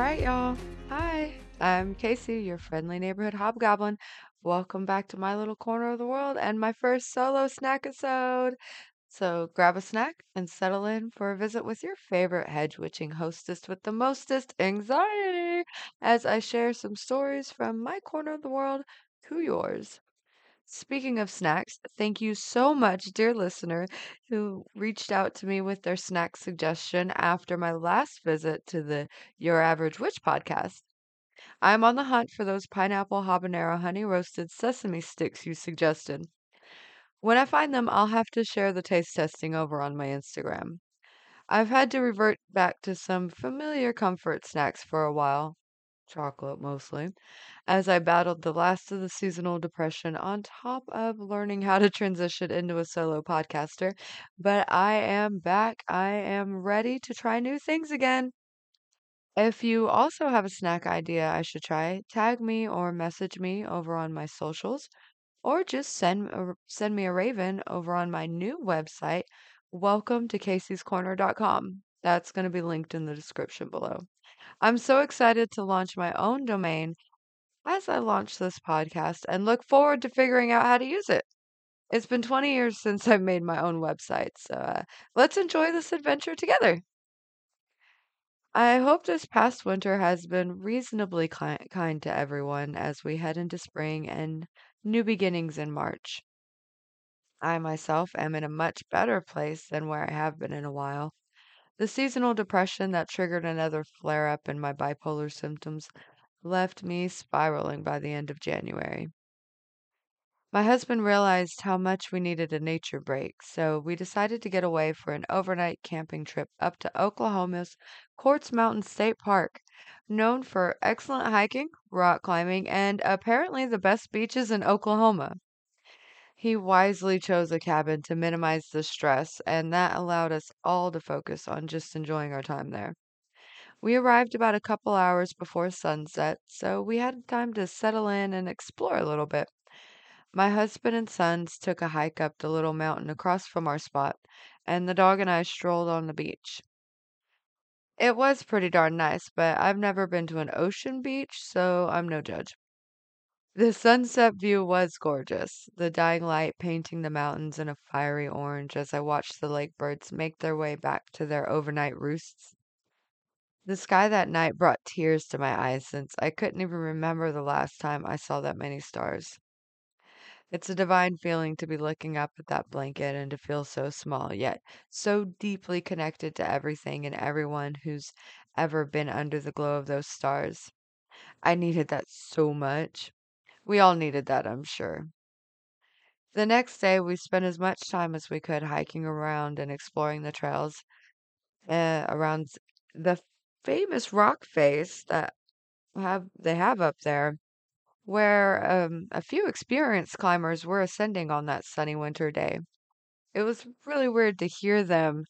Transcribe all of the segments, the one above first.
Right, y'all. Hi, I'm Kacie, your friendly neighborhood hobgoblin. Welcome back to my little corner of the world and my first solo snack episode. So grab a snack and settle in for a visit with your favorite hedge witching hostess with the mostest anxiety as I share some stories from my corner of the world to yours. Speaking of snacks, thank you so much, dear listener, who reached out to me with their snack suggestion after my last visit to the Your Average Witch podcast. I'm on the hunt for those pineapple habanero honey roasted sesame sticks you suggested. When I find them, I'll have to share the taste testing over on my Instagram. I've had to revert back to some familiar comfort snacks for a while, chocolate mostly, as I battled the last of the seasonal depression on top of learning how to transition into a solo podcaster. But I am back. I am ready to try new things again. If you also have a snack idea I should try, tag me or message me over on my socials, or just send send me a raven over on my new website, welcome to Kacie's kaciescorner.com. That's going to be linked in the description below. I'm so excited to launch my own domain as I launch this podcast and look forward to figuring out how to use it. It's been 20 years since I've made my own website, so uh, let's enjoy this adventure together. I hope this past winter has been reasonably ki- kind to everyone as we head into spring and new beginnings in March. I myself am in a much better place than where I have been in a while. The seasonal depression that triggered another flare up in my bipolar symptoms left me spiraling by the end of January. My husband realized how much we needed a nature break, so we decided to get away for an overnight camping trip up to Oklahoma's Quartz Mountain State Park, known for excellent hiking, rock climbing, and apparently the best beaches in Oklahoma. He wisely chose a cabin to minimize the stress, and that allowed us all to focus on just enjoying our time there. We arrived about a couple hours before sunset, so we had time to settle in and explore a little bit. My husband and sons took a hike up the little mountain across from our spot, and the dog and I strolled on the beach. It was pretty darn nice, but I've never been to an ocean beach, so I'm no judge. The sunset view was gorgeous, the dying light painting the mountains in a fiery orange as I watched the lake birds make their way back to their overnight roosts. The sky that night brought tears to my eyes since I couldn't even remember the last time I saw that many stars. It's a divine feeling to be looking up at that blanket and to feel so small, yet so deeply connected to everything and everyone who's ever been under the glow of those stars. I needed that so much. We all needed that, I'm sure. The next day, we spent as much time as we could hiking around and exploring the trails uh, around the famous rock face that have they have up there, where um, a few experienced climbers were ascending on that sunny winter day. It was really weird to hear them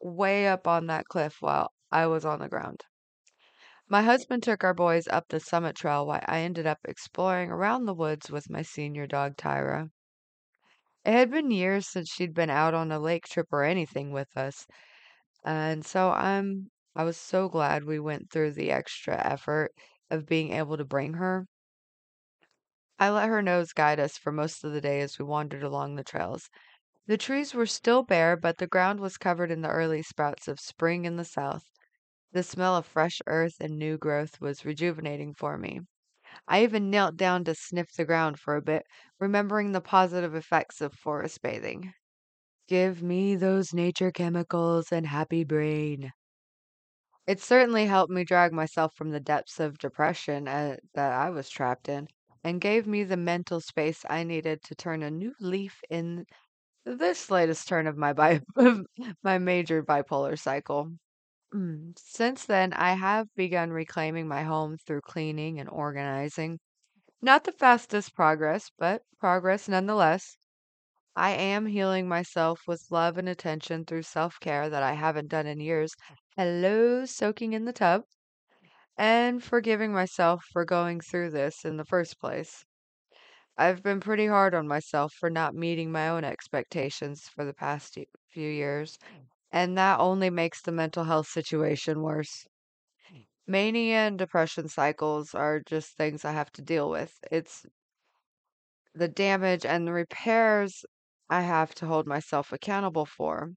way up on that cliff while I was on the ground. My husband took our boys up the summit trail while I ended up exploring around the woods with my senior dog, Tyra. It had been years since she'd been out on a lake trip or anything with us, and so I'm I was so glad we went through the extra effort of being able to bring her. I let her nose guide us for most of the day as we wandered along the trails. The trees were still bare, but the ground was covered in the early sprouts of spring in the south. The smell of fresh earth and new growth was rejuvenating for me. I even knelt down to sniff the ground for a bit, remembering the positive effects of forest bathing. Give me those nature chemicals and happy brain. It certainly helped me drag myself from the depths of depression uh, that I was trapped in and gave me the mental space I needed to turn a new leaf in this latest turn of my bi- my major bipolar cycle. Mm, Since then, I have begun reclaiming my home through cleaning and organizing. Not the fastest progress, but progress nonetheless. I am healing myself with love and attention through self care that I haven't done in years. Hello, soaking in the tub, and forgiving myself for going through this in the first place. I've been pretty hard on myself for not meeting my own expectations for the past few years, and that only makes the mental health situation worse. Mania and depression cycles are just things I have to deal with. It's the damage and the repairs I have to hold myself accountable for,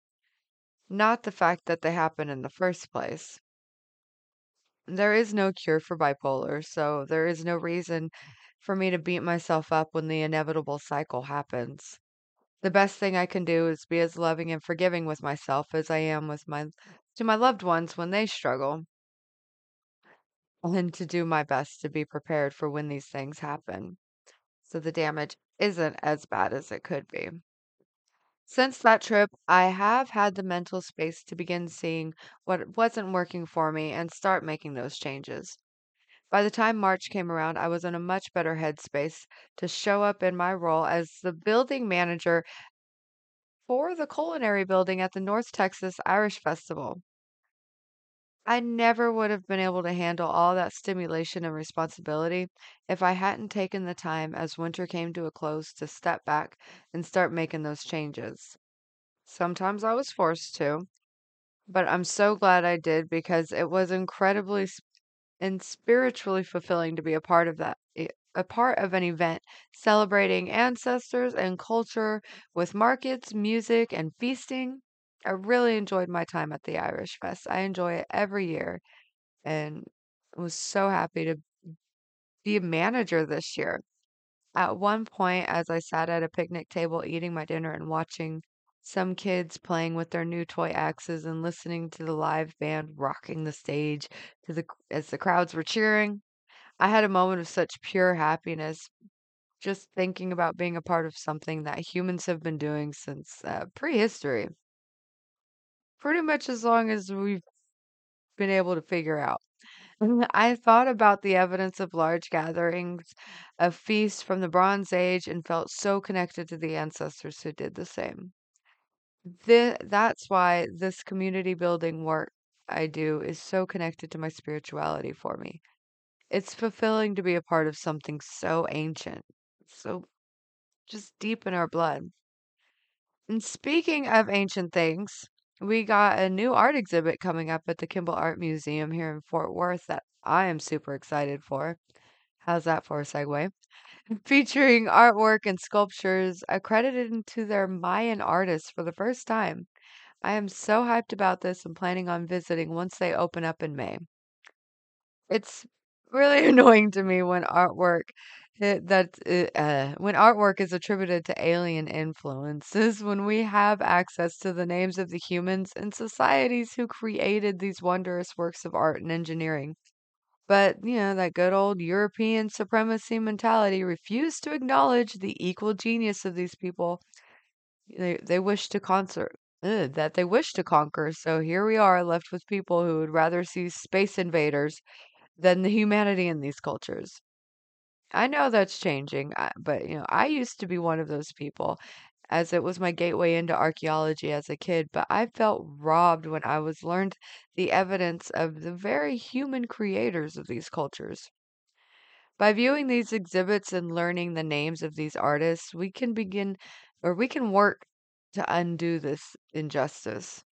not the fact that they happen in the first place. There is no cure for bipolar, so there is no reason for me to beat myself up when the inevitable cycle happens. The best thing I can do is be as loving and forgiving with myself as I am with my to my loved ones when they struggle, and to do my best to be prepared for when these things happen, so the damage isn't as bad as it could be. Since that trip, I have had the mental space to begin seeing what wasn't working for me and start making those changes. By the time March came around, I was in a much better headspace to show up in my role as the building manager for the culinary building at the North Texas Irish Festival. I never would have been able to handle all that stimulation and responsibility if I hadn't taken the time as winter came to a close to step back and start making those changes. Sometimes I was forced to, but I'm so glad I did because it was incredibly and spiritually fulfilling to be a part of that, eh, a part of an event celebrating ancestors and culture with markets, music, and feasting. I really enjoyed my time at the Irish Fest. I enjoy it every year and was so happy to be a manager this year. At one point, as I sat at a picnic table eating my dinner and watching some kids playing with their new toy axes and listening to the live band rocking the stage to the as the crowds were cheering, I had a moment of such pure happiness just thinking about being a part of something that humans have been doing since uh, prehistory, pretty much as long as we've been able to figure out. I thought about the evidence of large gatherings of feasts from the Bronze Age and felt so connected to the ancestors who did the same. Thi that's why this community building work I do is so connected to my spirituality for me. It's fulfilling to be a part of something so ancient, so just deep in our blood. And speaking of ancient things, we got a new art exhibit coming up at the Kimbell Art Museum here in Fort Worth that I am super excited for. How's that for a segue? Featuring artwork and sculptures accredited to their Mayan artists for the first time. I am so hyped about this and planning on visiting once they open up in May. It's really annoying to me when artwork eh, that eh, uh, when artwork is attributed to alien influences, when we have access to the names of the humans and societies who created these wondrous works of art and engineering. But, you know, that good old European supremacy mentality refused to acknowledge the equal genius of these people they they wish to concert ugh, that they wish to conquer. So here we are left with people who would rather see space invaders than the humanity in these cultures. I know that's changing, but you know, I used to be one of those people as it was my gateway into archaeology as a kid, but I felt robbed when I was learned the evidence of the very human creators of these cultures. By viewing these exhibits and learning the names of these artists, we can begin or we can work to undo this injustice.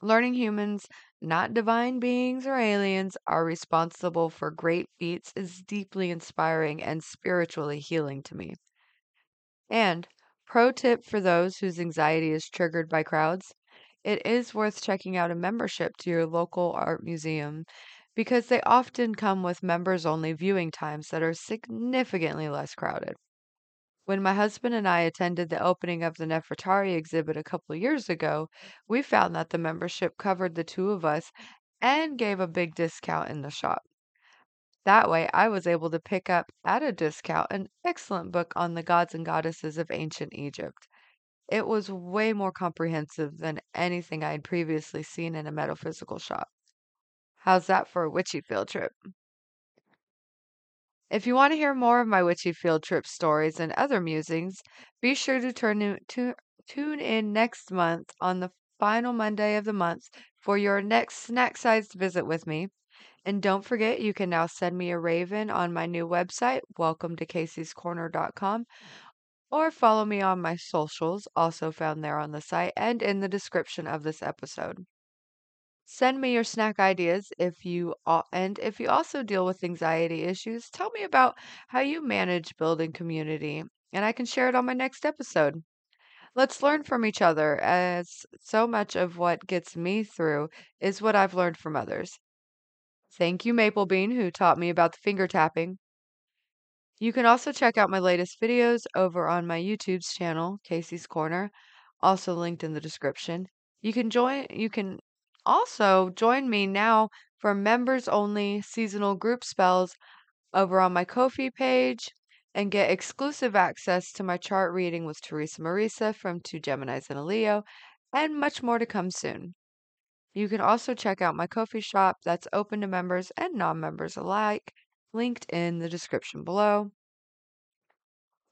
Learning humans, not divine beings or aliens, are responsible for great feats is deeply inspiring and spiritually healing to me. And, pro tip for those whose anxiety is triggered by crowds, it is worth checking out a membership to your local art museum because they often come with members only viewing times that are significantly less crowded. When my husband and I attended the opening of the Nefertari exhibit a couple years ago, we found that the membership covered the two of us and gave a big discount in the shop. That way, I was able to pick up at a discount an excellent book on the gods and goddesses of ancient Egypt. It was way more comprehensive than anything I had previously seen in a metaphysical shop. How's that for a witchy field trip? If you want to hear more of my witchy field trip stories and other musings, be sure to turn in, to, tune in next month on the final Monday of the month for your next snack sized visit with me. And don't forget, you can now send me a raven on my new website, welcome to kaciescorner.com, or follow me on my socials, also found there on the site and in the description of this episode. Send me your snack ideas if you and if you also deal with anxiety issues, tell me about how you manage building community and I can share it on my next episode. Let's learn from each other as so much of what gets me through is what I've learned from others. Thank you, Maple Bean, who taught me about the finger tapping. You can also check out my latest videos over on my YouTube's channel, Kacie's Corner, also linked in the description. You can join you can also join me now for members only seasonal group spells over on my Ko-fi page and get exclusive access to my chart reading with Teresa Marisa from Two Geminis and a Leo, and much more to come soon. You can also check out my Ko-fi shop that's open to members and non-members alike, linked in the description below.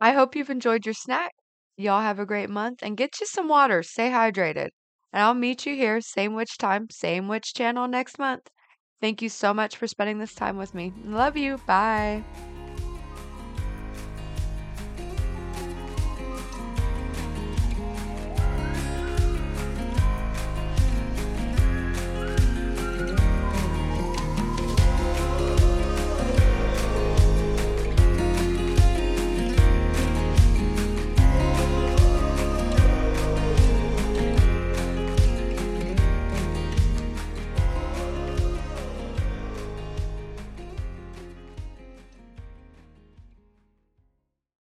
I hope you've enjoyed your snack. Y'all have a great month and get you some water. Stay hydrated. And I'll meet you here, same witch time, same witch channel next month. Thank you so much for spending this time with me. Love you. Bye.